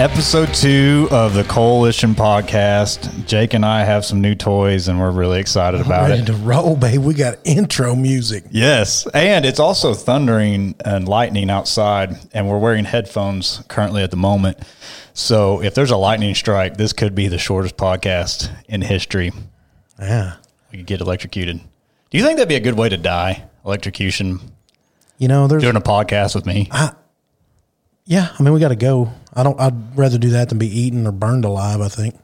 episode two of the Coalition podcast. Jake and I have some new toys, and we're really excited about it. Ready it. to roll, babe. We got intro music. Yes, and it's also thundering and lightning outside, and we're wearing headphones currently at the moment. So if there's a lightning strike, this could be the shortest podcast in history. Yeah. We could get electrocuted. Do you think that'd be a good way to die? Electrocution, You know, there's doing a podcast with me. Yeah. I mean, we got to go. I don't. I'd rather do that than be eaten or burned alive. I think.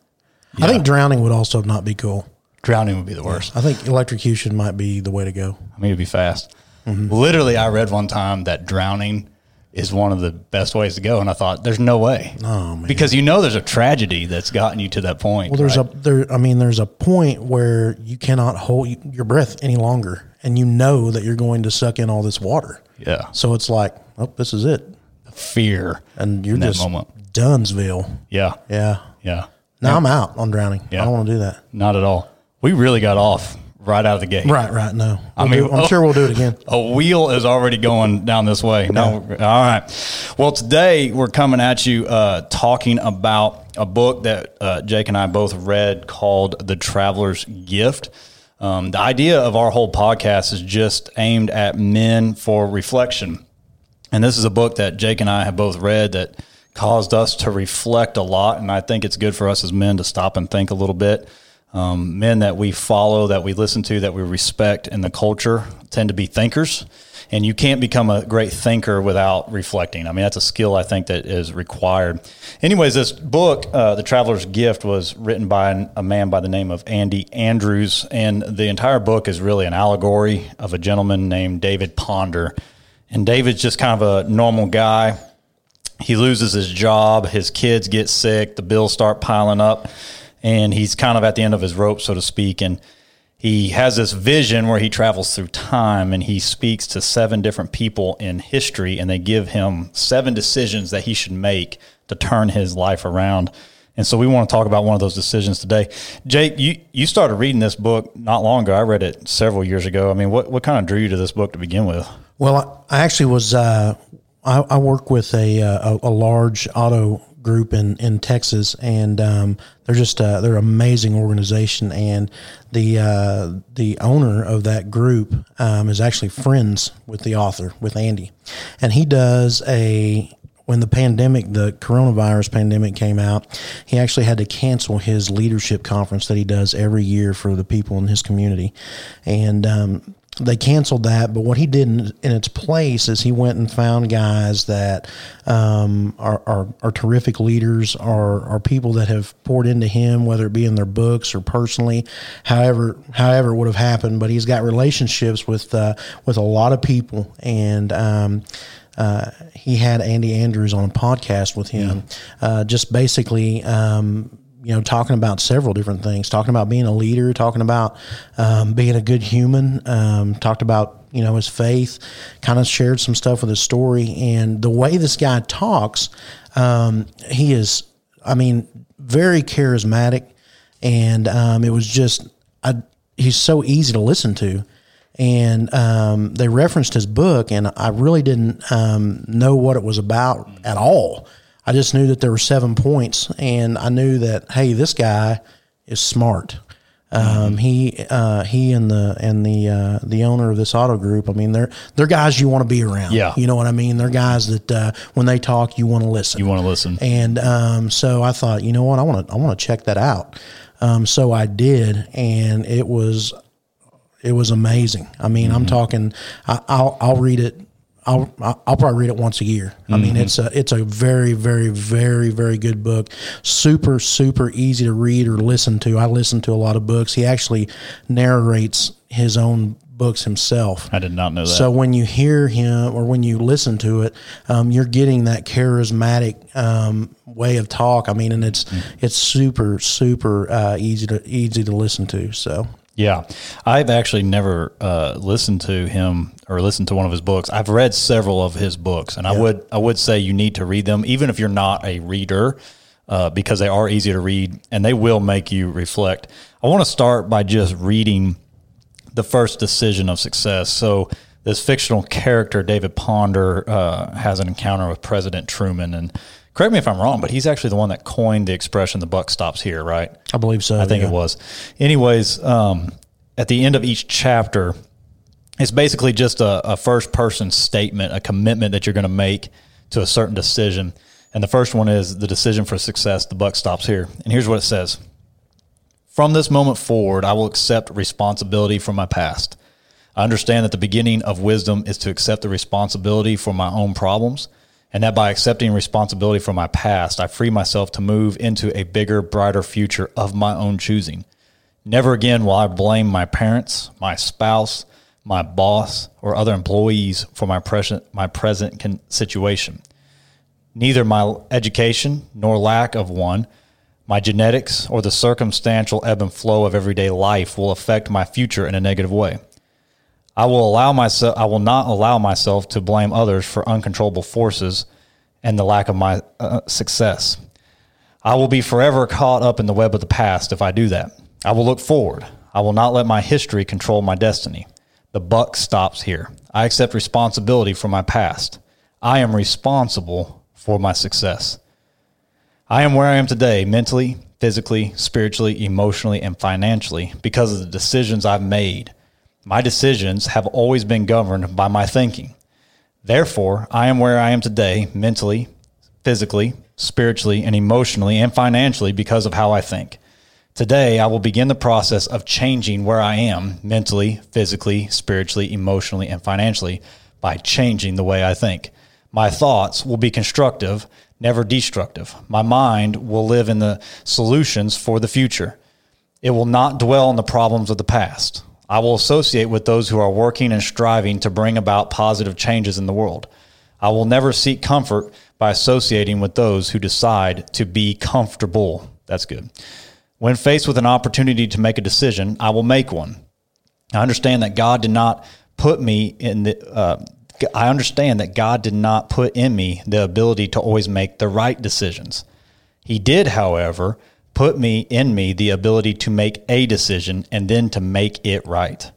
I think drowning would also not be cool. Drowning would be the worst. I think electrocution might be the way to go. I mean, it'd be fast. Mm-hmm. Literally, I read one time that drowning is one of the best ways to go, and I thought, "There's no way." Oh, man. Because you know, there's a tragedy that's gotten you to that point. Well, there's right? a there. I mean, there's a point where you cannot hold your breath any longer, and you know that you're going to suck in all this water. yeah So it's like, oh, this is it, fear, and you're in that just moment. Dunsville. Yeah, Yeah. yeah, Now I'm out on drowning. Yeah. I don't want to do that. not at all. We really got off right out of the gate. Right, right. No, We'll mean, do- I'm oh. sure we'll do it again. A wheel is already going down this way. No, all right. Well, today we're coming at you uh, talking about a book that uh, Jake and I both read called The Traveler's Gift. Um, the idea of our whole podcast is just aimed at men for reflection. And this is a book that Jake and I have both read that caused us to reflect a lot. And I think it's good for us as men to stop and think a little bit. Um, men that we follow, that we listen to, that we respect in the culture tend to be thinkers. And you can't become a great thinker without reflecting. I mean, that's a skill I think that is required. Anyways, this book, uh, The Traveler's Gift, was written by an, a man by the name of Andy Andrews. And the entire book is really an allegory of a gentleman named David Ponder. And David's just kind of a normal guy. He loses his job, his kids get sick, the bills start piling up, and he's kind of at the end of his rope, so to speak. And he has this vision where he travels through time and he speaks to seven different people in history, and they give him seven decisions that he should make to turn his life around. And so we want to talk about one of those decisions today. Jake, you, you started reading this book not long ago. I read it several years ago. I mean, what, what kind of drew you to this book to begin with? Well, I, actually was. Uh, I, I work with a, uh, a a large auto group in, in Texas, and um, they're just uh, they're an amazing organization. And the uh, the owner of that group um, is actually friends with the author with Andy, and he does a when the pandemic, the coronavirus pandemic came out, he actually had to cancel his leadership conference that he does every year for the people in his community. And um, they canceled that, but what he did in, in its place is he went and found guys that um, are, are, are terrific leaders, are, are people that have poured into him, whether it be in their books or personally, however however it would have happened. But he's got relationships with uh, with a lot of people, and um, uh, he had Andy Andrews on a podcast with him, uh, just basically, um, you know, talking about several different things, talking about being a leader, talking about um, being a good human, um, talked about you know his faith, kind of shared some stuff with his story, and the way this guy talks, um, he is, I mean, very charismatic, and um, it was just, I, he's so easy to listen to. And um, they referenced his book, and I really didn't um, know what it was about at all. I just knew that there were seven points, and I knew that hey, this guy is smart. Um, he uh, he and the and the uh, the owner of this auto group. I mean, they're they're guys you want to be around. Yeah. you know what I mean. They're guys that uh, when they talk, you want to listen. You want to listen? And um, so I thought, you know what, I want to I want to check that out. Um, so I did, and it was it was amazing. I mean, I'm talking. I, I'll I'll read it. I'll I'll probably read it once a year. I mean, it's a it's a very very very very good book. Super super easy to read or listen to. I listen to a lot of books. He actually narrates his own books himself. I did not know that. So when you hear him or when you listen to it, um, you're getting that charismatic um, way of talk. I mean, and it's it's super super uh, easy to easy to listen to. So Yeah, I've actually never uh, listened to him or listened to one of his books. I've read several of his books, and I would I would say you need to read them, even if you're not a reader, uh, because they are easy to read and they will make you reflect. I want to start by just reading the first decision of success. So this fictional character, David Ponder, uh, has an encounter with President Truman, and correct me if I'm wrong, but he's actually the one that coined the expression "the buck stops here," right? I believe so. I think yeah. it was. Anyways, um, at the end of each chapter, it's basically just a, a first person statement, a commitment that you're going to make to a certain decision. And the first one is the decision for success. The buck stops here. And here's what it says From this moment forward, I will accept responsibility for my past. I understand that the beginning of wisdom is to accept the responsibility for my own problems, and that by accepting responsibility for my past, I free myself to move into a bigger, brighter future of my own choosing. Never again will I blame my parents, my spouse, my boss, or other employees for my present my present con- situation. Neither my education nor lack of one, my genetics, or the circumstantial ebb and flow of everyday life will affect my future in a negative way. I will allow myself I will not allow myself to blame others for uncontrollable forces and the lack of my uh, success. I will be forever caught up in the web of the past if I do that. I will look forward. I will not let my history control my destiny. The buck stops here. I accept responsibility for my past. I am responsible for my success. I am where I am today mentally, physically, spiritually, emotionally, and financially because of the decisions I've made. My decisions have always been governed by my thinking. Therefore, I am where I am today mentally, physically, spiritually, and emotionally and financially because of how I think. Today, I will begin the process of changing where I am mentally, physically, spiritually, emotionally, and financially by changing the way I think. My thoughts will be constructive, never destructive. My mind will live in the solutions for the future. It will not dwell on the problems of the past. I will associate with those who are working and striving to bring about positive changes in the world. I will never seek comfort by associating with those who decide to be comfortable. That's good. When faced with an opportunity to make a decision, I will make one. I understand that God did not put me in the. Uh, I understand that God did not put in me the ability to always make the right decisions. He did, however, put me in me the ability to make a decision and then to make it right.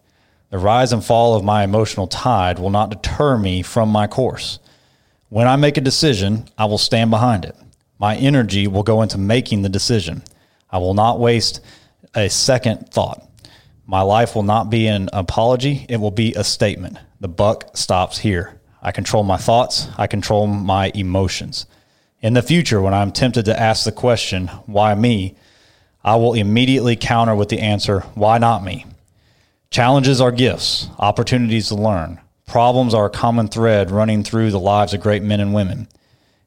The rise and fall of my emotional tide will not deter me from my course. When I make a decision, I will stand behind it. My energy will go into making the decision. I will not waste a second thought. My life will not be an apology, it will be a statement. The buck stops here. I control my thoughts, I control my emotions. In the future, when I'm tempted to ask the question, why me? I will immediately counter with the answer, why not me? Challenges are gifts, opportunities to learn. Problems are a common thread running through the lives of great men and women.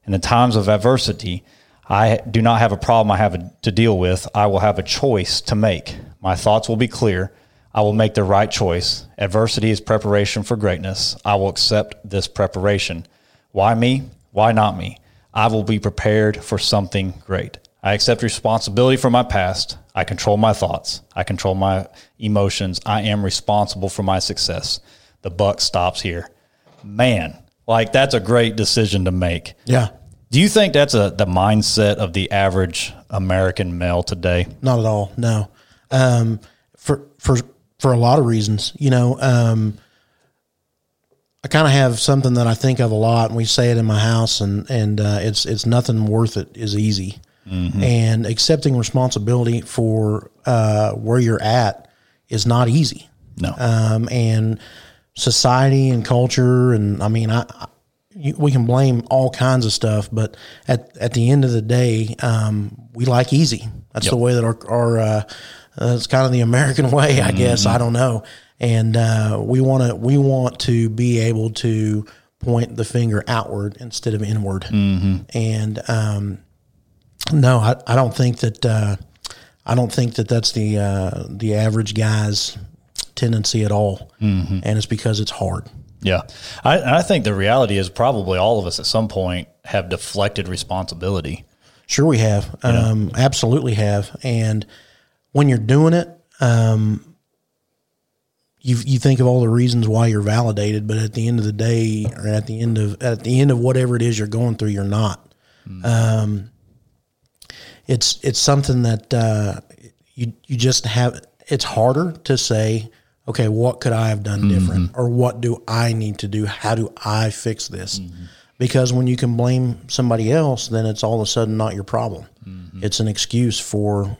In the times of adversity, I do not have a problem I have to deal with. I will have a choice to make. My thoughts will be clear. I will make the right choice. Adversity is preparation for greatness. I will accept this preparation. Why me? Why not me? I will be prepared for something great. I accept responsibility for my past. I control my thoughts. I control my emotions. I am responsible for my success. The buck stops here. Man, like that's a great decision to make. Yeah. Do you think that's a the mindset of the average American male today? Not at all. No. Um, for for for a lot of reasons, you know. Um, I kind of have something that I think of a lot, and we say it in my house, and and uh, it's it's nothing worth it is easy, and accepting responsibility for uh, where you're at is not easy. No. Um, and society and culture, and I mean, I, I we can blame all kinds of stuff, but at at the end of the day, um, we like easy. That's the way that our our uh, uh, it's kind of the American way, I guess. I don't know, and uh, we want to we want to be able to point the finger outward instead of inward. And um, no, I, I don't think that uh, I don't think that that's the uh, the average guy's tendency at all, and it's because it's hard. Yeah. I, I think the reality is probably all of us at some point have deflected responsibility. Sure, we have. Um, absolutely have. And when you're doing it, um, you you think of all the reasons why you're validated, but at the end of the day, or at the end of at the end of whatever it is you're going through, you're not. Um, it's it's something that uh, you you just have. It's harder to say, okay, what could I have done different, or what do I need to do? How do I fix this? because when you can blame somebody else, then it's all of a sudden not your problem. Mm-hmm. It's an excuse for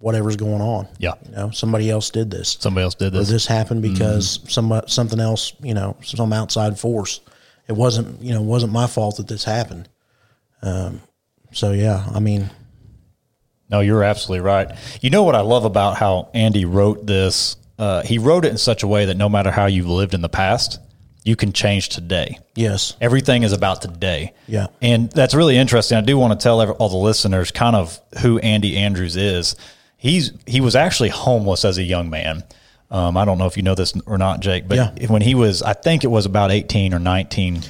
whatever's going on. Yeah. You know, somebody else did this. Somebody else did Or this. this happened because Mm-hmm. some something else, you know, some outside force. It wasn't, you know, it wasn't my fault that this happened. Um, so yeah, I mean, No, you're absolutely right. You know what I love about how Andy wrote this? Uh, he wrote it in such a way that no matter how you've lived in the past, you can change today. yes, Everything is about today. Yeah. And that's really interesting. I do want to tell all the listeners kind of who Andy Andrews is. He's he was actually homeless as a young man. Um, I don't know if you know this or not, Jake, but Yeah. when he was, I think it was about 18 or 19.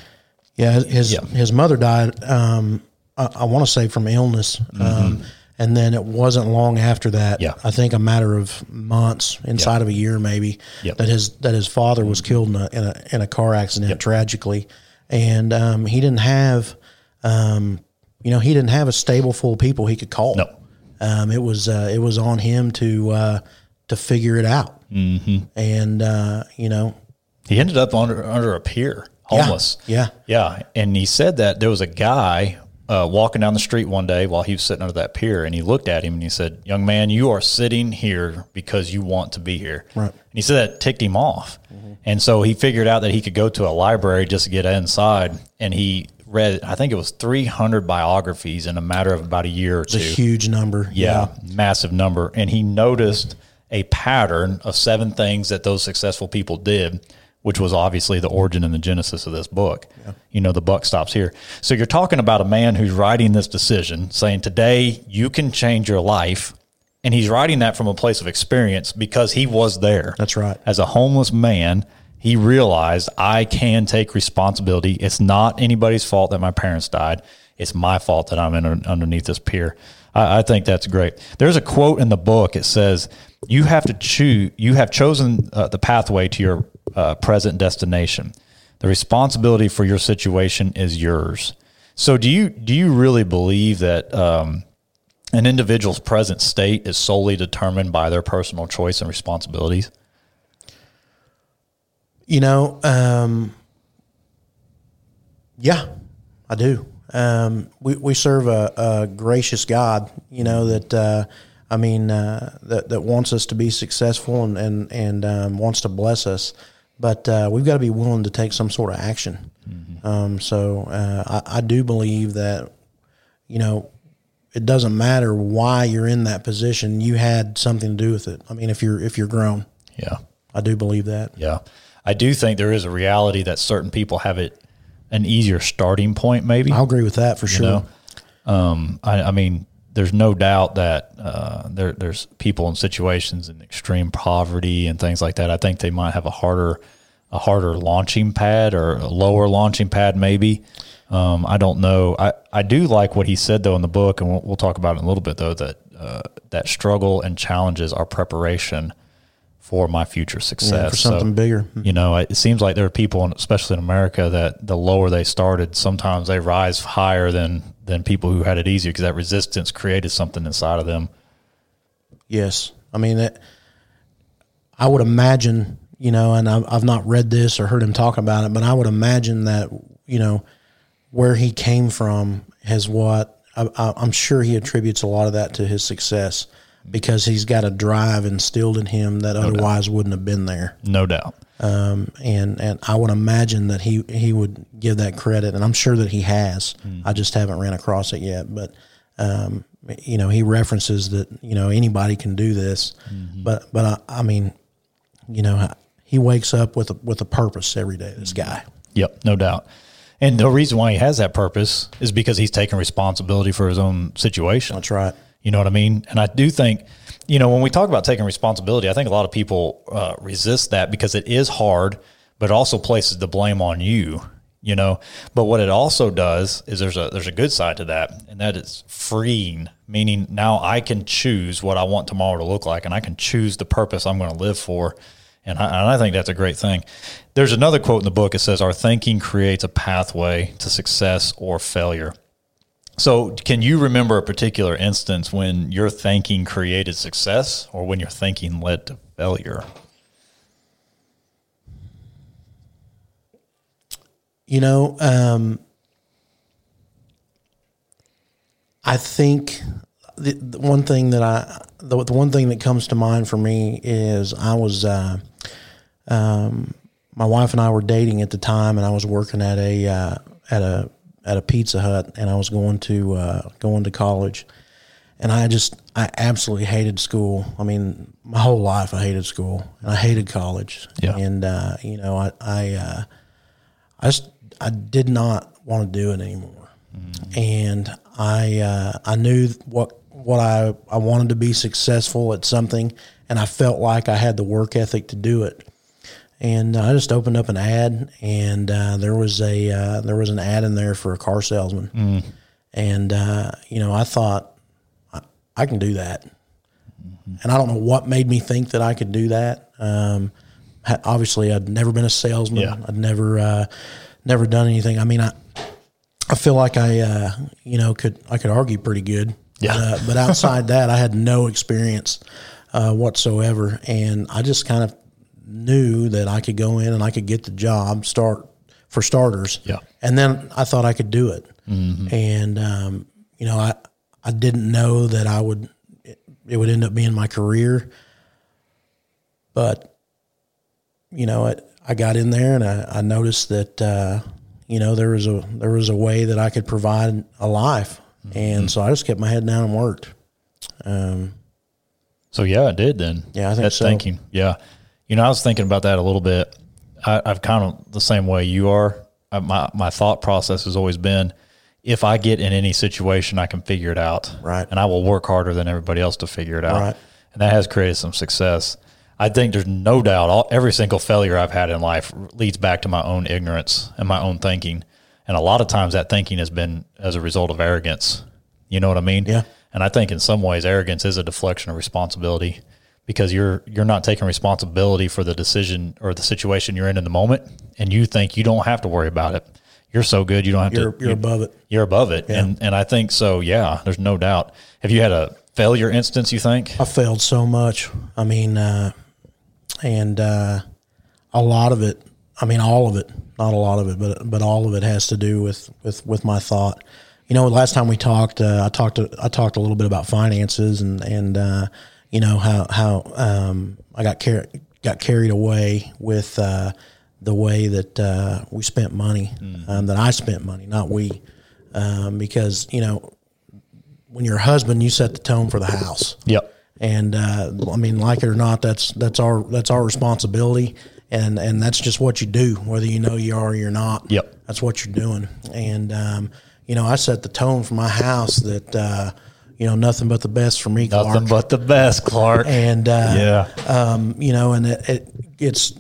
yeah. His his, Yeah. his mother died. Um, I, I want to say from illness. Um, and then it wasn't long after that. Mm-hmm. Yeah. I think a matter of months, inside of a year maybe, Yep. that his that his father was killed in a in a, in a car accident tragically, and um, he didn't have, um, you know, he didn't have a stable full of people he could call. No. Um, it was uh, it was on him to uh, to figure it out, mm-hmm. and uh, you know, He ended up under under a pier, homeless. yeah. yeah. And he said that there was a guy uh, walking down the street one day while he was sitting under that pier, and he looked at him and he said, "Young man, you are sitting here because you want to be here." Right. And he said that ticked him off, and so he figured out that he could go to a library just to get inside, and he read, I think it was 300 biographies in a matter of about a year or two. a huge number. Yeah, massive number. And he noticed a pattern of seven things that those successful people did, which was obviously the origin and the genesis of this book. You know, the buck stops here. So you're talking about a man who's writing this decision saying, Today you can change your life. And he's writing that from a place of experience because he was there. That's right. As a homeless man, he realized I can take responsibility. It's not anybody's fault that my parents died. It's my fault that I'm in, underneath this pier. I, I think that's great. There's a quote in the book. It says, "You have to choose. You have chosen uh, the pathway to your uh, present destination. The responsibility for your situation is yours." So, do you do you really believe that um, an individual's present state is solely determined by their personal choice and responsibilities? You know, um, yeah, I do. Um, we, we serve a, a gracious God, you know, that, uh, I mean, uh, that, that wants us to be successful and, and, and um, wants to bless us. But uh, we've got to be willing to take some sort of action. Um, so uh, I, I do believe that, you know, it doesn't matter why you're in that position. You had something to do with it. I mean, if you're if you're grown, Yeah. I do believe that. Yeah. I do think there is a reality that certain people have it an easier starting point, maybe. I'll agree with that for sure. know? Um, I, I mean, there's no doubt that uh, there, there's people in situations in extreme poverty and things like that. I think they might have a harder, a harder launching pad or a lower launching pad, maybe. Um, I don't know. I, I do like what he said though in the book, and we'll, we'll talk about it in a little bit though. That uh, that struggle and challenges are preparation for my future success. Yeah, for something bigger. You know, it seems like there are people, especially in America, that the lower they started, sometimes they rise higher than than people who had it easier because that resistance created something inside of them. Yes, I mean that. I would imagine, you know, and I've, I've not read this or heard him talk about it, but I would imagine that, you know, where he came from has what I, I, I'm sure he attributes a lot of that to his success because he's got a drive instilled in him that otherwise wouldn't have been there. No doubt. Um, and and I would imagine that he he would give that credit, and I'm sure that he has. I just haven't ran across it yet, but um, you know, he references that you know anybody can do this, but but I, I mean, you know, he wakes up with a, with a purpose every day. This guy, Yep, no doubt. And the reason why he has that purpose is because he's taking responsibility for his own situation. that's right. You know what I mean? And I do think, you know, when we talk about taking responsibility, I think a lot of people uh, resist that because it is hard, but also places the blame on you. You know, but what it also does is there's a there's a good side to that, and that is freeing. Meaning now I can choose what I want tomorrow to look like, and I can choose the purpose I'm going to live for. And I, and I think that's a great thing. There's another quote in the book. It says, "Our thinking creates a pathway to success or failure." So, can you remember a particular instance when your thinking created success or when your thinking led to failure? You know, um, I think the, the one thing that I the, the one thing that comes to mind for me is I was uh, um, my wife and I were dating at the time, and I was working at a uh, at a at a Pizza Hut, and I was going to uh, going to college, and I just I absolutely hated school. I mean, my whole life I hated school, and I hated college. Yeah. and uh, you know I I uh, I just I did not want to do it anymore, and I uh, I knew what what I I wanted to be successful at something, and I felt like I had the work ethic to do it. And I just opened up an ad, and uh, there was a uh, there was an ad in there for a car salesman, and uh, you know I thought I, I can do that, and I don't know what made me think that I could do that. Um, obviously, I'd never been a salesman. Yeah. I'd never uh, never done anything. I mean, I I feel like I uh, you know could I could argue pretty good. Yeah. But, uh, but outside that, I had no experience uh, whatsoever, and I just kind of knew that I could go in and I could get the job start for starters. Yeah. And then I thought I could do it, and um, you know I I didn't know that I would it, would end up being my career, but you know, it, I got in there and I, I noticed that uh, you know there was a there was a way that I could provide a life, and so I just kept my head down and worked. Um, So yeah, I did then. Yeah, I think that's so. thinking. Yeah, you know, I was thinking about that a little bit. I, I've kind of the same way you are. I, my my thought process has always been, if I get in any situation, I can figure it out. Right. and I will work harder than everybody else to figure it out. Right. and that has created some success. I think there's no doubt. All, every single failure I've had in life leads back to my own ignorance and my own thinking, and a lot of times that thinking has been as a result of arrogance. You know what I mean? Yeah. And I think in some ways arrogance is a deflection of responsibility because you're you're not taking responsibility for the decision or the situation you're in in the moment and you think you don't have to worry about it. You're so good you don't have you're to you're above it. you're above it. And and I think so yeah, there's no doubt. Have you had a failure instance you think? I failed so much. I mean, uh, and uh, a lot of it. I mean, all of it. Not a lot of it, but but all of it has to do with with with my thought. You know, last time we talked, uh, I talked to, I talked a little bit about finances and and uh, you know how how um, I got car- got carried away with uh, the way that uh, we spent money, um, that I spent money, not we, um, because you know when you're a husband, you set the tone for the house Yep. and uh, I mean, like it or not, that's that's our that's our responsibility, and and that's just what you do, whether you know you are or you're not. Yep. that's what you're doing, and um, you know, I set the tone for my house that uh, you know nothing but the best for me, Clark, Nothing but the best, Clark. and uh, yeah. um, you know, and it, it it's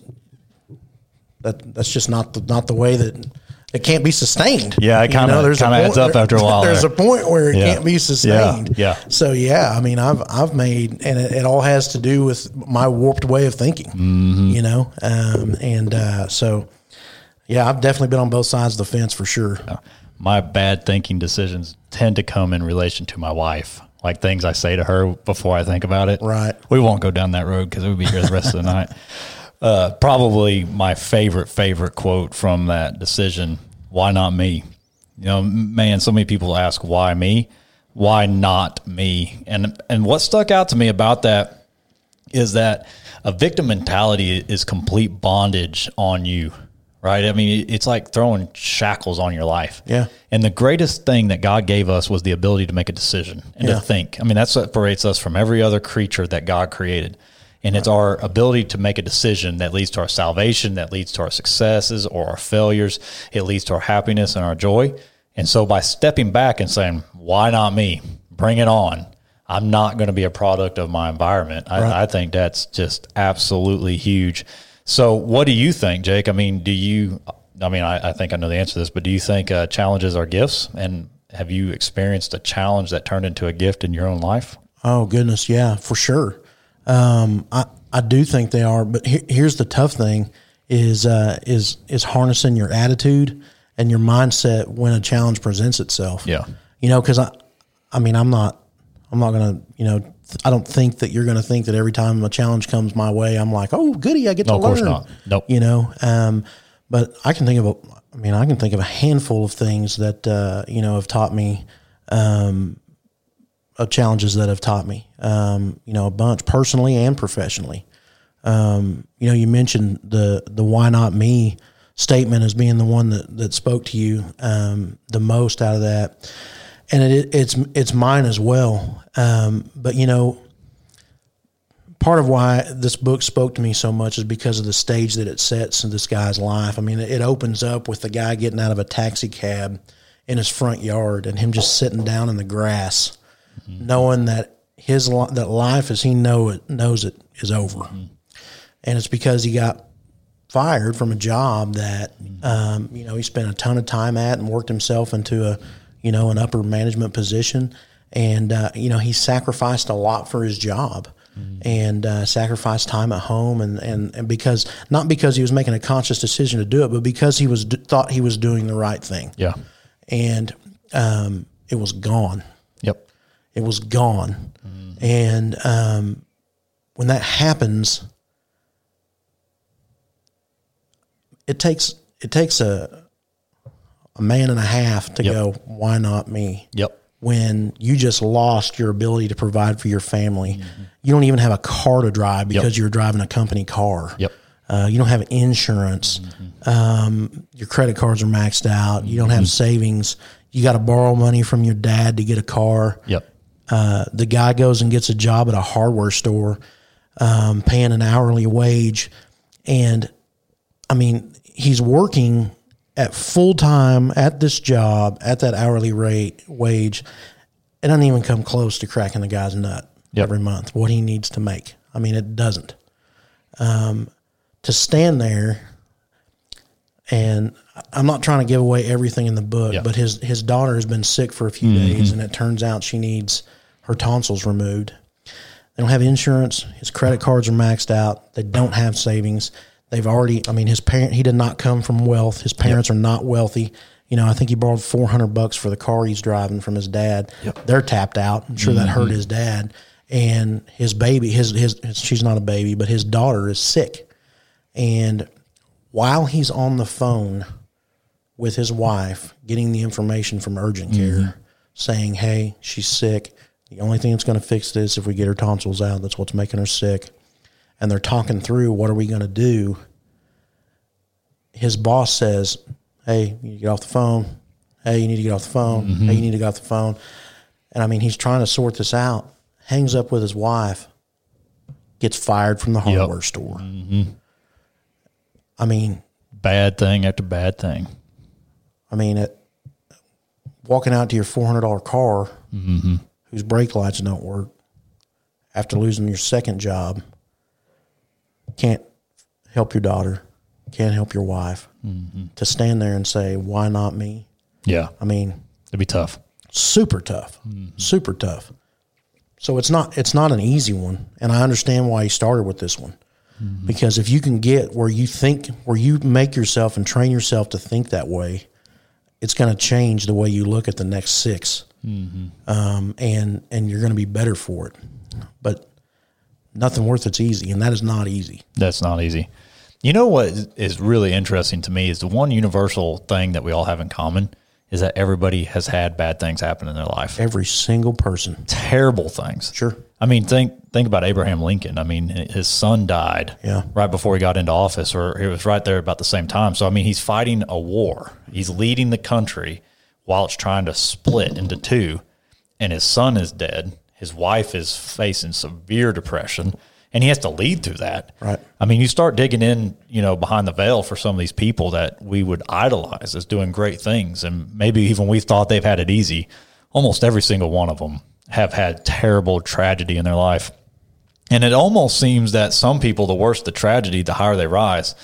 that that's just not the not the way that. It can't be sustained. Yeah, it You know, kinda- there's a kinda adds up after a while There's there. a point where it Yeah. can't be sustained. Yeah, yeah. So yeah, I mean, I've I've made, and it, it all has to do with my warped way of thinking. Mm-hmm. You know, um, and uh, so yeah, I've definitely been on both sides of the fence for sure. My bad thinking decisions tend to come in relation to my wife, like things I say to her before I think about it. Right. We won't go down that road because we'll be here the rest of the night. Uh, probably my favorite, favorite quote from that decision why not me? You know, man, so many people ask, why me? Why not me? And, and what stuck out to me about that is that a victim mentality is complete bondage on you, right? I mean, it's like throwing shackles on your life. Yeah. And the greatest thing that God gave us was the ability to make a decision and Yeah. to think. I mean, that separates us from every other creature that God created. And it's our ability to make a decision that leads to our salvation, that leads to our successes or our failures. It leads to our happiness and our joy. And so by stepping back and saying, why not me? Bring it on. I'm not going to be a product of my environment. I, I think that's just absolutely huge. So, what do you think, Jake? I mean, do you? I mean, I, I think I know the answer to this, but do you think uh, challenges are gifts? And have you experienced a challenge that turned into a gift in your own life? Oh goodness, yeah, for sure. Um, I I do think they are, but he, here's the tough thing: is uh, is is harnessing your attitude and your mindset when a challenge presents itself. Yeah. you know, because I, I mean, I'm not, I'm not gonna, you know, I don't think that you're gonna think that every time a challenge comes my way, I'm like, oh, goody, I get No, to of course learn. not. Nope. You know, um, but I can think of a, I mean, I can think of a handful of things that uh, you know have taught me um, of challenges that have taught me, um, you know, a bunch personally and professionally. Um, you know, you mentioned the the why not me statement as being the one that, that spoke to you um, the most out of that, and it, it's it's mine as well. Um, but you know, part of why this book spoke to me so much is because of the stage that it sets in this guy's life. I mean, it opens up with the guy getting out of a taxi cab in his front yard and him just sitting down in the grass, mm-hmm. knowing that his that life as he know it knows it is over, mm-hmm. and it's because he got fired from a job that mm-hmm. um, you know he spent a ton of time at and worked himself into a you know an upper management position, and uh, you know he sacrificed a lot for his job and uh, sacrificed time at home, and, and and because not because he was making a conscious decision to do it, but because he was thought he was doing the right thing. Yeah, and um, it was gone. Yep, it was gone, mm. and um, when that happens, it takes it takes a a man and a half to yep. go. Why not me? Yep when you just lost your ability to provide for your family. Mm-hmm. You don't even have a car to drive because yep. you're driving a company car. Yep. Uh, you don't have insurance. Mm-hmm. Um, your credit cards are maxed out. You don't have mm-hmm. savings. You got to borrow money from your dad to get a car. Yep. Uh, the guy goes and gets a job at a hardware store, um, paying an hourly wage, and I mean he's working at full time at this job at that hourly rate wage, it doesn't even come close to cracking the guy's nut yep. every month. What he needs to make. I mean, it doesn't. Um, to stand there, and I'm not trying to give away everything in the book, yep. but his his daughter has been sick for a few mm-hmm. days, and it turns out she needs her tonsils removed. They don't have insurance. His credit cards are maxed out. They don't have savings. They've already, I mean, his parent, he did not come from wealth. His parents yep. are not wealthy. You know, I think he borrowed 400 bucks for the car he's driving from his dad. Yep. They're tapped out. I'm sure mm-hmm. that hurt his dad. And his baby, his, his, his, she's not a baby, but his daughter is sick. And while he's on the phone with his wife, getting the information from urgent care, mm-hmm. saying, hey, she's sick. The only thing that's going to fix this if we get her tonsils out. That's what's making her sick and they're talking through what are we going to do. His boss says, "Hey, you get off the phone. Hey, you need to get off the phone. Mm-hmm. Hey, you need to get off the phone." And I mean, he's trying to sort this out. Hangs up with his wife. Gets fired from the hardware yep. store. Mm-hmm. I mean, bad thing after bad thing. I mean, it, walking out to your four hundred dollar car, mm-hmm. whose brake lights don't work, after losing your second job, can't help your daughter, can't help your wife, mm-hmm. to stand there and say, "Why not me?" Yeah, I mean, it'd be tough, super tough, mm-hmm. super tough. So it's not it's not an easy one, and I understand why he started with this one. Mm-hmm. Because if you can get where you think, where you make yourself and train yourself to think that way, it's going to change the way you look at the next 6 mm-hmm. um, and and you're going to be better for it. But nothing worth it's easy, and that is not easy. That's not easy. You know what is really interesting to me is the one universal thing that we all have in common is that everybody has had bad things happen in their life. Every single person. Terrible things. Sure. I mean, think think about Abraham Lincoln. I mean, his son died yeah. right before he got into office, or it was right there about the same time. So, I mean, he's fighting a war. He's leading the country while it's trying to split into two, and his son is dead. His wife is facing severe depression and he has to lead through that. Right. I mean, you start digging in, you know, behind the veil for some of these people that we would idolize as doing great things, and maybe even we thought they've had it easy. Almost every single one of them have had terrible tragedy in their life, and it almost seems that some people, the worse the tragedy, the higher they rise.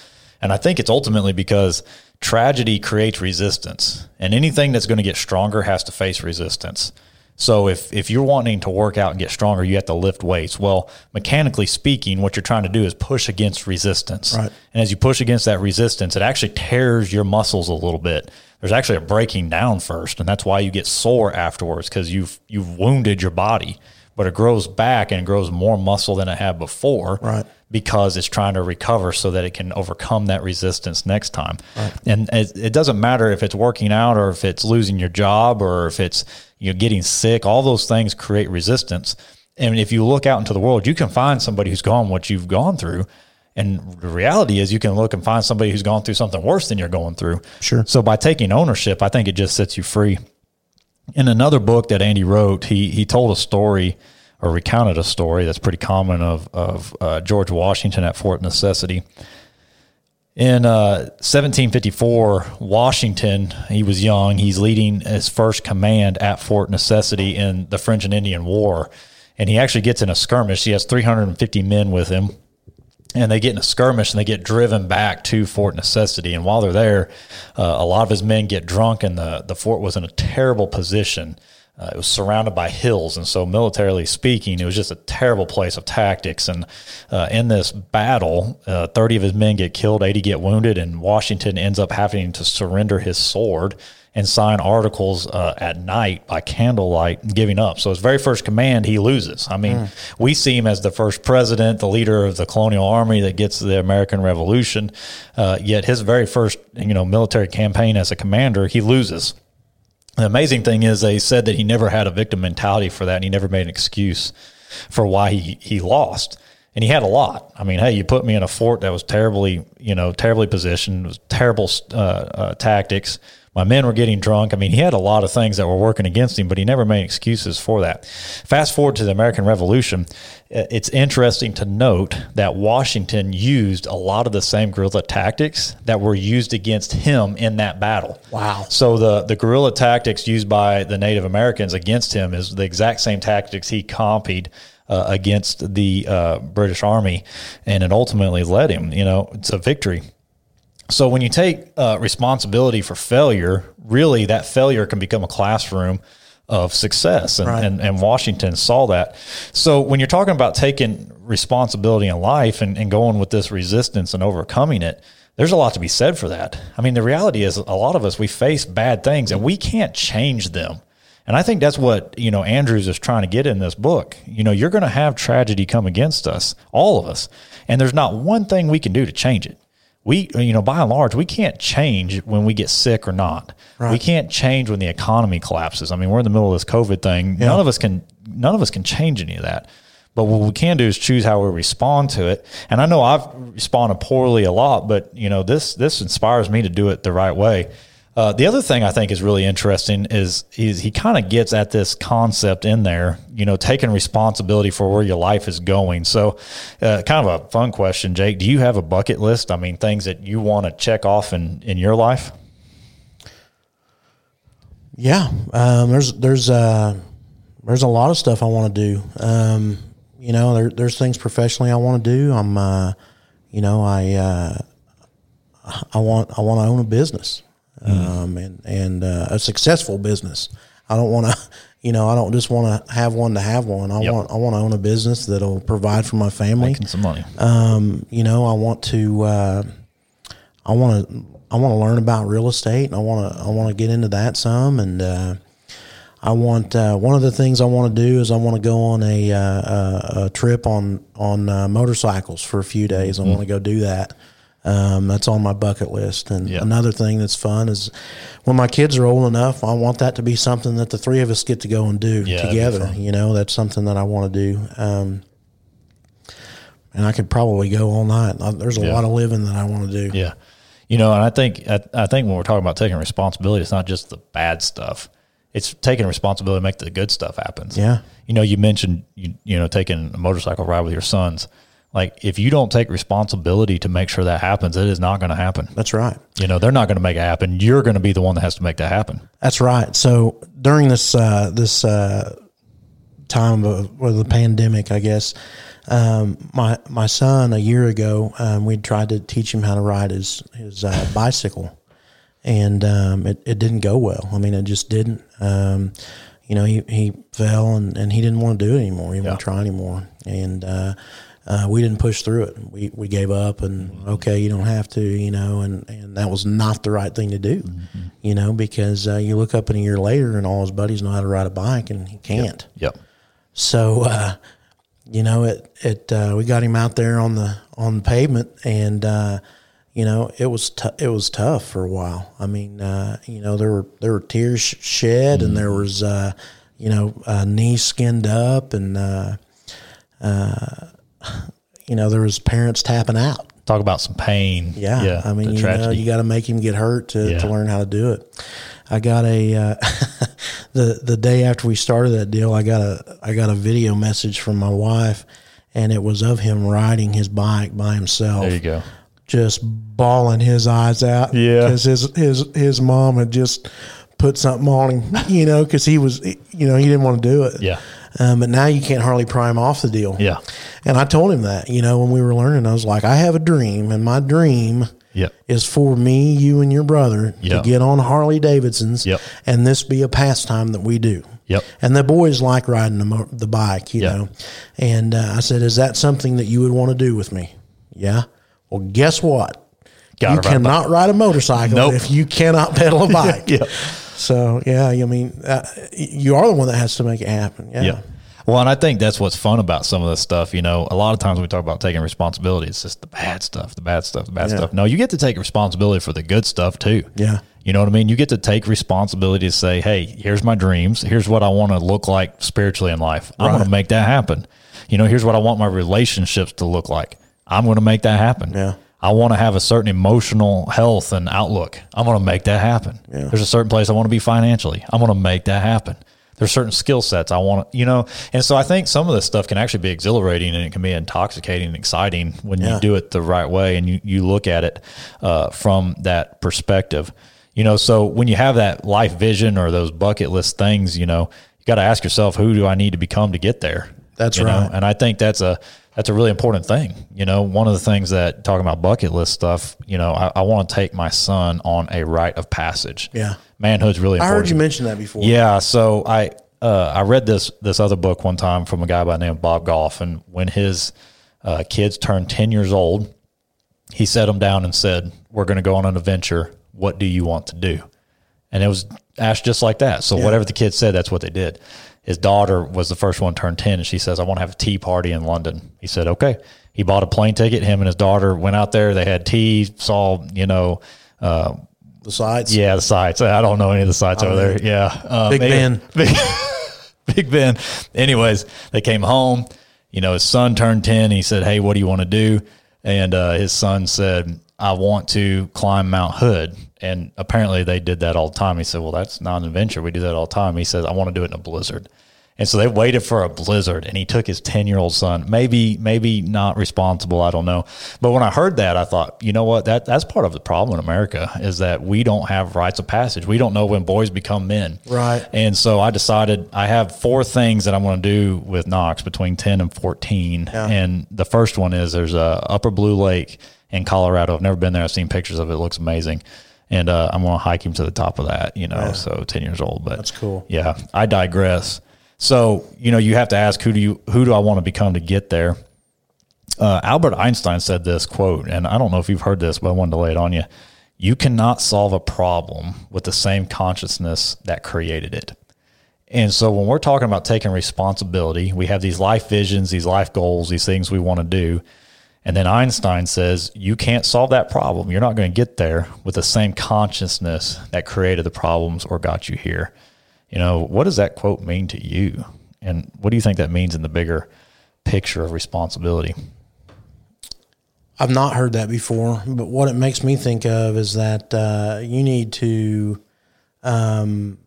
And I think it's ultimately because tragedy creates resistance, and anything that's going to get stronger has to face resistance. So if if you're wanting to work out and get stronger, you have to lift weights. Well, mechanically speaking, what you're trying to do is push against resistance. Right. And as you push against that resistance, it actually tears your muscles a little bit. There's actually a breaking down first, and that's why you get sore afterwards because you've you've wounded your body. But it grows back and it grows more muscle than it had before. Right because it's trying to recover so that it can overcome that resistance next time. Right. And it, it, doesn't matter if it's working out or if it's losing your job or if it's you know, getting sick, all those things create resistance. And if you look out into the world, you can find somebody who's gone what you've gone through. And the reality is, you can look and find somebody who's gone through something worse than you're going through. Sure. So by taking ownership, I think it just sets you free. In another book that Andy wrote, he he told a story or recounted a story that's pretty common of of uh, George Washington at Fort Necessity. In uh, 1754, Washington, he was young. He's leading his first command at Fort Necessity in the French and Indian War. And he actually gets in a skirmish. He has 350 men with him. And they get in a skirmish and they get driven back to Fort Necessity. And while they're there, uh, a lot of his men get drunk, and the, the fort was in a terrible position. Uh, it was surrounded by hills, and so militarily speaking, it was just a terrible place of tactics. And uh, in this battle, uh, thirty of his men get killed, eighty get wounded, and Washington ends up having to surrender his sword and sign articles uh, at night by candlelight, giving up. So his very first command, he loses. I mean, mm. we see him as the first president, the leader of the colonial army that gets the American Revolution. Uh, yet his very first, you know, military campaign as a commander, he loses the amazing thing is they said that he never had a victim mentality for that and he never made an excuse for why he, he lost. And he had a lot. I mean, hey, you put me in a fort that was terribly, you know, terribly positioned, was terrible uh, uh, tactics. My men were getting drunk. I mean, he had a lot of things that were working against him, but he never made excuses for that. Fast forward to the American Revolution, it's interesting to note that Washington used a lot of the same guerrilla tactics that were used against him in that battle. Wow. So the, the guerrilla tactics used by the Native Americans against him is the exact same tactics he copied uh, against the uh, British Army, and it ultimately led him, you know, it's a victory. So when you take uh, responsibility for failure, really that failure can become a classroom of success. And, right. and, and, Washington saw that. So when you're talking about taking responsibility in life and, and going with this resistance and overcoming it, there's a lot to be said for that. I mean, the reality is a lot of us, we face bad things and we can't change them. And I think that's what, you know, Andrews is trying to get in this book. You know, you're going to have tragedy come against us, all of us. And there's not one thing we can do to change it we you know by and large we can't change when we get sick or not. Right. we can't change when the economy collapses. I mean we're in the middle of this covid thing. Yeah. none of us can none of us can change any of that. But what we can do is choose how we respond to it. And i know i've responded poorly a lot but you know this this inspires me to do it the right way uh, the other thing I think is really interesting is, he kind of gets at this concept in there, you know, taking responsibility for where your life is going. So, uh, kind of a fun question, Jake. Do you have a bucket list? I mean, things that you want to check off in, in your life? Yeah, um, there's there's uh, there's a lot of stuff I want to do. Um, you know, there, there's things professionally I want to do. I'm, uh, you know, I uh, I want I want to own a business um, and and uh, a successful business. I don't want to, you know, I don't just want to have one to have one. I yep. want I want to own a business that'll provide for my family, making some money. Um, you know, I want to, uh, I want to, I want to learn about real estate, and I want to, I want to get into that some, and uh, I want uh, one of the things I want to do is I want to go on a, uh, a trip on on uh, motorcycles for a few days. I mm-hmm. want to go do that. Um, that's on my bucket list. And another thing that's fun is when my kids are old enough, I want that to be something that the three of us get to go and do yeah, together. You know, that's something that I want to do. Um, and I could probably go all night. There's a yeah. lot of living that I want to do. Yeah. You know, and I think I, I think when we're talking about taking responsibility, it's not just the bad stuff. It's taking responsibility to make the good stuff happen. Yeah. You know, you mentioned you you know taking a motorcycle ride with your sons like if you don't take responsibility to make sure that happens, it is not going to happen. That's right. You know, they're not going to make it happen. You're going to be the one that has to make that happen. That's right. So during this uh, this uh, time of well, the pandemic, I guess um, my my son a year ago, um, we tried to teach him how to ride his his uh, bicycle, and um, it it didn't go well. I mean, it just didn't. Um, you know, he, he fell and, and he didn't want to do it anymore. He didn't yeah. want to try anymore. And uh, we didn't push through it. We we gave up and okay, you don't have to, you know, and and that was not the right thing to do, mm-hmm. you know, because uh, you look up in a year later and all his buddies know how to ride a bike and he can't. Yep. yep. So, uh, you know, it it uh, we got him out there on the on the pavement and uh, you know, it was t- it was tough for a while. I mean, uh, you know, there were there were tears shed, and there was, uh, you know, uh, knees skinned up, and uh, uh, you know, there was parents tapping out. Talk about some pain. Yeah, I mean, you know, you got to make him get hurt to, Yeah. to learn how to do it. I got a uh, the the day after we started that deal, I got a I got a video message from my wife, and it was of him riding his bike by himself there you go. just bawling his eyes out. Yeah. because his his his mom had just put something on him, you know, because he was, you know, he didn't want to do it. Yeah. Um, but now you can't hardly pry him off the deal. Yeah. And I told him that, you know, when we were learning, I was like, I have a dream, and my dream Yep. is for me, you, and your brother Yep. to get on Harley Davidsons, Yep. and this be a pastime that we do. Yep. And the boys like riding the, the bike, you Yeah. know. And uh, I said, "Is that something that you would want to do with me?" Yeah. Well, guess what? Gotta you ride cannot ride a motorcycle Nope. if you cannot pedal a bike. Yep. So yeah, I mean, uh, you are the one that has to make it happen. Yeah. Yeah. Well, and I think that's what's fun about some of this stuff. You know, a lot of times we talk about taking responsibility, it's just the bad stuff, the bad stuff, the bad Yeah. stuff. No, you get to take responsibility for the good stuff too. Yeah. You know what I mean? You get to take responsibility to say, hey, here's my dreams. Here's what I want to look like spiritually in life. I'm going to make that happen. You know, here's what I want my relationships to look like. I'm going to make that happen. Yeah. I want to have a certain emotional health and outlook. I'm going to make that happen. There's a certain place I want to be financially. I'm going to make that happen. There's certain skill sets I want to, you know, and so I think some of this stuff can actually be exhilarating and it can be intoxicating and exciting when Yeah. you do it the right way and you, you look at it uh, from that perspective. You know, so when you have that life vision or those bucket list things, you know, you got to ask yourself, who do I need to become to get there? That's You know? right. And I think that's a that's a really important thing. You know, one of the things that talking about bucket list stuff, you know, I, I want to take my son on a rite of passage. Yeah. Manhood's really important. I heard you mention that before. Yeah, so I uh, I read this this other book one time from a guy by the name of Bob Goff, and when his uh, kids turned ten years old, he set them down and said, "We're going to go on an adventure. What do you want to do?" And it was asked just like that. So whatever the kids said, that's what they did. His daughter was the first one turned ten, and she says, "I want to have a tea party in London." He said, "Okay." He bought a plane ticket. Him and his daughter went out there. They had tea, saw you know. Uh, The sides. yeah, the sites. I don't know any of the sites over there. Yeah, um, Big Ben. Big, Big Ben. Anyways, they came home. You know, his son turned ten. He said, "Hey, what do you want to do?" And uh, his son said, "I want to climb Mount Hood." And apparently, they did that all the time. He said, "Well, that's not an adventure. We do that all the time." He says, "I want to do it in a blizzard." And so they waited for a blizzard, and he took his ten year old son. Maybe, maybe not responsible. I don't know. But when I heard that, I thought, you know what? That that's part of the problem in America is that we don't have rites of passage. We don't know when boys become men. Right. And so I decided I have four things that I'm going to do with Knox between 10 and 14. And the first one is there's a Upper Blue Lake in Colorado. I've never been there. I've seen pictures of it. It looks amazing. And uh, I'm going to hike him to the top of that, you know, so 10 years old. But That's cool. Yeah, I digress. So, you know, you have to ask who do you who do I want to become to get there? Uh, Albert Einstein said this quote, and I don't know if you've heard this, but I wanted to lay it on you. You cannot solve a problem with the same consciousness that created it. And so when we're talking about taking responsibility, we have these life visions, these life goals, these things we want to do. And then Einstein says, you can't solve that problem. You're not going to get there with the same consciousness that created the problems or got you here. You know, what does that quote mean to you? And what do you think that means in the bigger picture of responsibility? I've not heard that before, but what it makes me think of is that uh, you need to, um,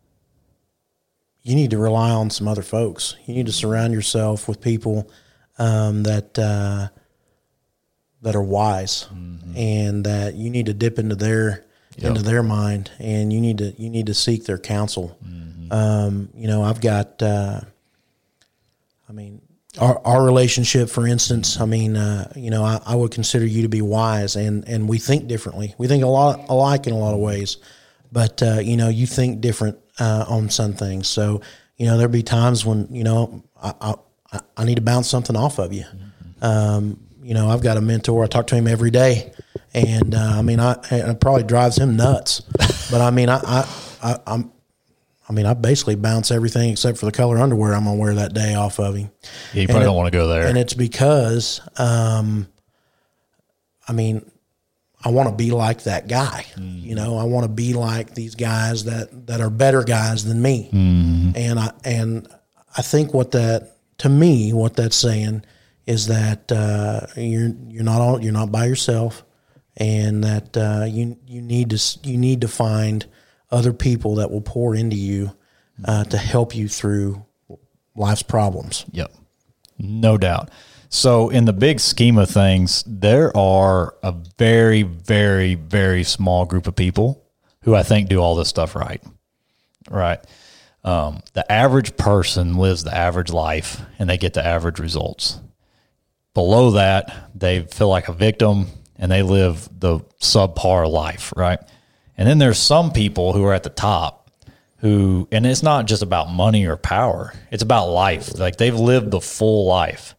you need to rely on some other folks. You need to surround yourself with people um, that uh, that are wise, and that you need to dip into their into their mind, and you need to you need to seek their counsel. Um, you know, I've got. Uh, I mean, our, our relationship, for instance, I mean, uh, you know, I, I would consider you to be wise, and, and we think differently. We think a lot alike in a lot of ways, but uh, you know, you think different uh, on some things. So, you know, there'll be times when you know I, I, I need to bounce something off of you. Um, you know, I've got a mentor. I talk to him every day, and uh, I mean, I it probably drives him nuts. But I mean, I, I, I I'm. I mean, I basically bounce everything except for the color underwear I'm gonna wear that day off of him. Yeah, you probably it- don't want to go there. And it's because, um, I mean, I want to be like that guy. You know, I want to be like these guys that that are better guys than me. And I and I think what that to me what that's saying is that uh, you're you're not all you're not by yourself, and that uh, you you need to you need to find other people that will pour into you uh, to help you through life's problems. Yep. No doubt. So, in the big scheme of things, there are a very, very, very small group of people who I think do all this stuff right. Right. Um, the average person lives the average life and they get the average results. Below that, they feel like a victim and they live the subpar life. Right. And then there's some people who are at the top who and it's not just about money or power it's about life like they've lived the full life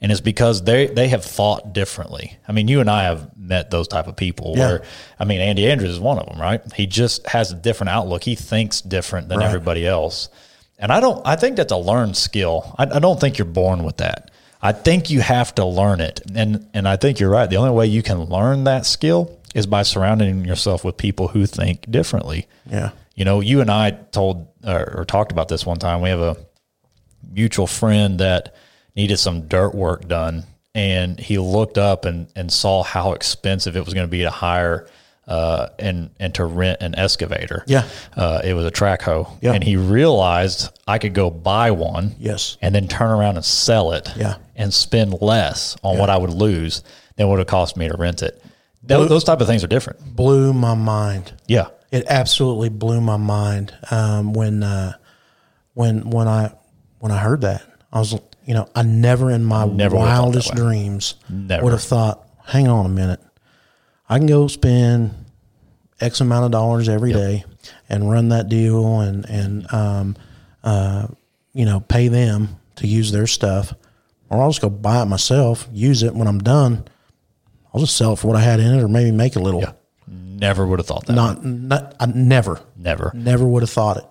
and it's because they they have thought differently i mean you and i have met those type of people Yeah. where i mean andy andrews is one of them right he just has a different outlook he thinks different than Right. everybody else and i don't i think that's a learned skill I, I don't think you're born with that i think you have to learn it and and i think you're right the only way you can learn that skill is by surrounding yourself with people who think differently Yeah. you know, you and I told or, or talked about this one time. We have a mutual friend that needed some dirt work done, and he looked up and, and saw how expensive it was going to be to hire uh, and and to rent an excavator. Yeah. uh, it was a track hoe, Yeah. and he realized I could go buy one, Yes. and then turn around and sell it, Yeah. and spend less on what I would lose than what it cost me to rent it. Tho- those type of things are different. Blew my mind. Yeah, It absolutely blew my mind um, when uh, when when I when I heard that. I was you know I never in my Never would've thought that wildest dreams Never. would have thought, hang on a minute, I can go spend X amount of dollars every day and run that deal and and um, uh, you know pay them to use their stuff, or I'll just go buy it myself, use it when I'm done. I'll just sell it for what I had in it, or maybe make a little. never would have thought that. Not, not I never, Never. never would have thought it.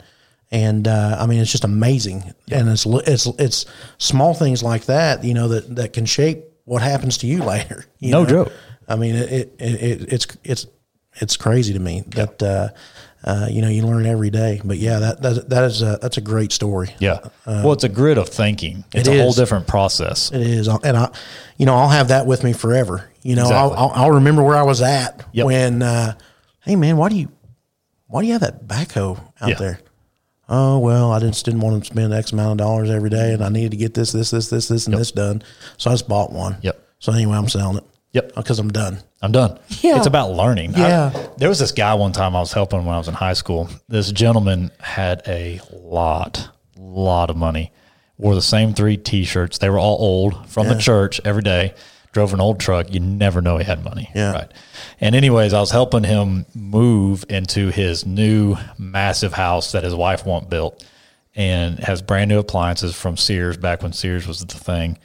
And uh, I mean, it's just amazing, and it's it's it's small things like that, you know, that that can shape what happens to you later. you No know? joke. I mean, it, it, it it's it's it's crazy to me that uh, uh, you know you learn every day. But yeah, that that, that is a that's a great story. Yeah. well, it's a grid of thinking. It's it a whole different process. It is, and I, you know, I'll have that with me forever. You know, I'll, Exactly. I'll, I'll remember where I was at Yep. when, uh, hey man, why do you, why do you have that backhoe out Yeah. there? Oh well, I just didn't want to spend X amount of dollars every day, and I needed to get this, this, this, this, this, and this done. So I just bought one. Yep. So anyway, I'm selling it. Yep. Oh, because I'm done. I'm done. Yeah. It's about learning. I- Yeah. there was this guy one time I was helping when I was in high school. This gentleman had a lot, lot of money. Wore the same three T-shirts. They were all old from the church every day. Drove an old truck. You never know he had money. Yeah. Right. And anyways, I was helping him move into his new massive house that his wife want built, and has brand new appliances from Sears back when Sears was the thing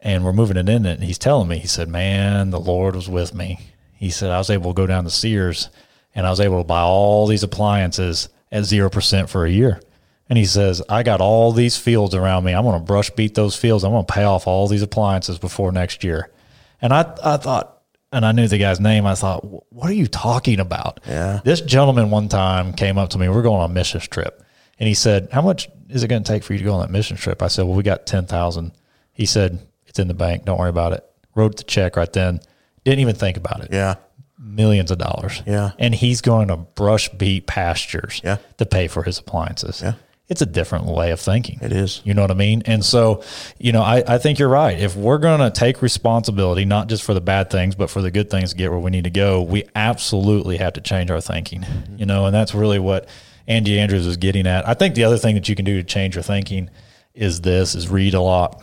and we're moving it in it. And he's telling me, he said, Man, the Lord was with me. He said, I was able to go down to Sears and I was able to buy all these appliances at 0% for a year. And he says, I got all these fields around me. I'm going to brush beat those fields. I'm going to pay off all these appliances before next year. And I, I thought, and I knew the guy's name. I thought, what are you talking about? Yeah. This gentleman one time came up to me. We're going on a missions trip. And he said, How much is it going to take for you to go on that mission trip? I said, Well, we got 10,000. He said, It's in the bank. Don't worry about it. Wrote the check right then. Didn't even think about it. Yeah. Millions of dollars. Yeah. And he's going to brush beat pastures Yeah. to pay for his appliances. Yeah. It's a different way of thinking. It is. You know what I mean? And so, you know, I, I think you're right. If we're going to take responsibility, not just for the bad things, but for the good things to get where we need to go, we absolutely have to change our thinking, you know, and that's really what Andy Andrews is getting at. I think the other thing that you can do to change your thinking is this, is read a lot.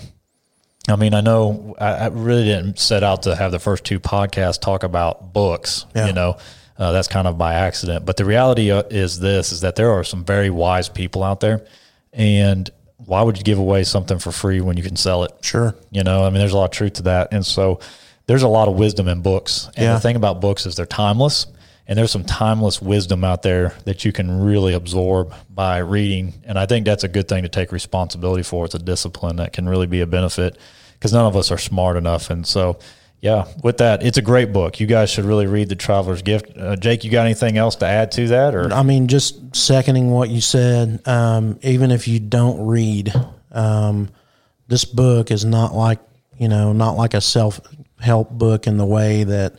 I mean, I know I, I really didn't set out to have the first two podcasts talk about books, Yeah. you know, uh, that's kind of by accident. But the reality uh, is this, is that there are some very wise people out there. And why would you give away something for free when you can sell it? Sure. You know, I mean, there's a lot of truth to that. And so there's a lot of wisdom in books. And Yeah. the thing about books is they're timeless. And there's some timeless wisdom out there that you can really absorb by reading. And I think that's a good thing to take responsibility for. It's a discipline that can really be a benefit because none of us are smart enough. And so, Yeah, with that, it's a great book. You guys should really read The Traveler's Gift. Uh, Jake, you got anything else to add to that? Or I mean, just seconding what you said. Um, even if you don't read, um, this book is not like you know, not like a self help book in the way that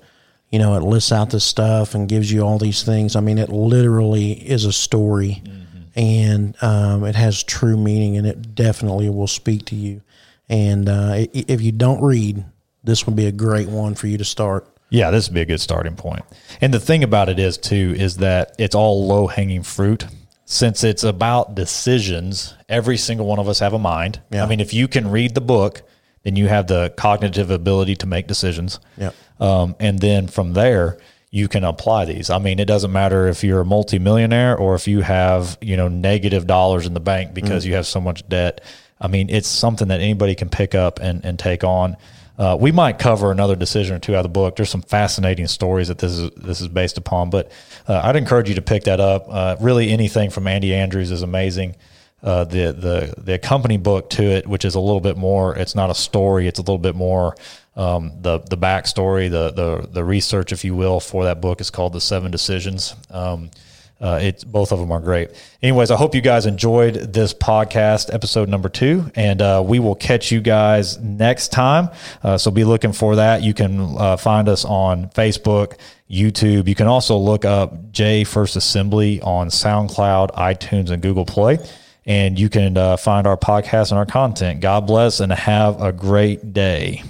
you know it lists out this stuff and gives you all these things. I mean, it literally is a story, mm-hmm. and um, it has true meaning, and it definitely will speak to you. And uh, if you don't read this would be a great one for you to start. Yeah, this would be a good starting point. And the thing about it is too is that it's all low hanging fruit. Since it's about decisions, every single one of us have a mind. Yeah. I mean, if you can read the book, then you have the cognitive ability to make decisions. Yeah. Um, and then from there, you can apply these. I mean, it doesn't matter if you're a multimillionaire or if you have, you know, negative dollars in the bank because mm. you have so much debt. I mean, it's something that anybody can pick up and, and take on. Uh, we might cover another decision or two out of the book. There's some fascinating stories that this is this is based upon, but uh, I'd encourage you to pick that up. Uh, really, anything from Andy Andrews is amazing. Uh, the the the accompanying book to it, which is a little bit more. It's not a story. It's a little bit more um, the the backstory, the the the research, if you will, for that book is called the Seven Decisions. Um, uh, it's both of them are great. Anyways, I hope you guys enjoyed this podcast, episode number two, and uh, we will catch you guys next time. Uh, so be looking for that. You can uh, find us on Facebook, YouTube. You can also look up J First Assembly on SoundCloud, iTunes, and Google Play. And you can uh, find our podcast and our content. God bless and have a great day.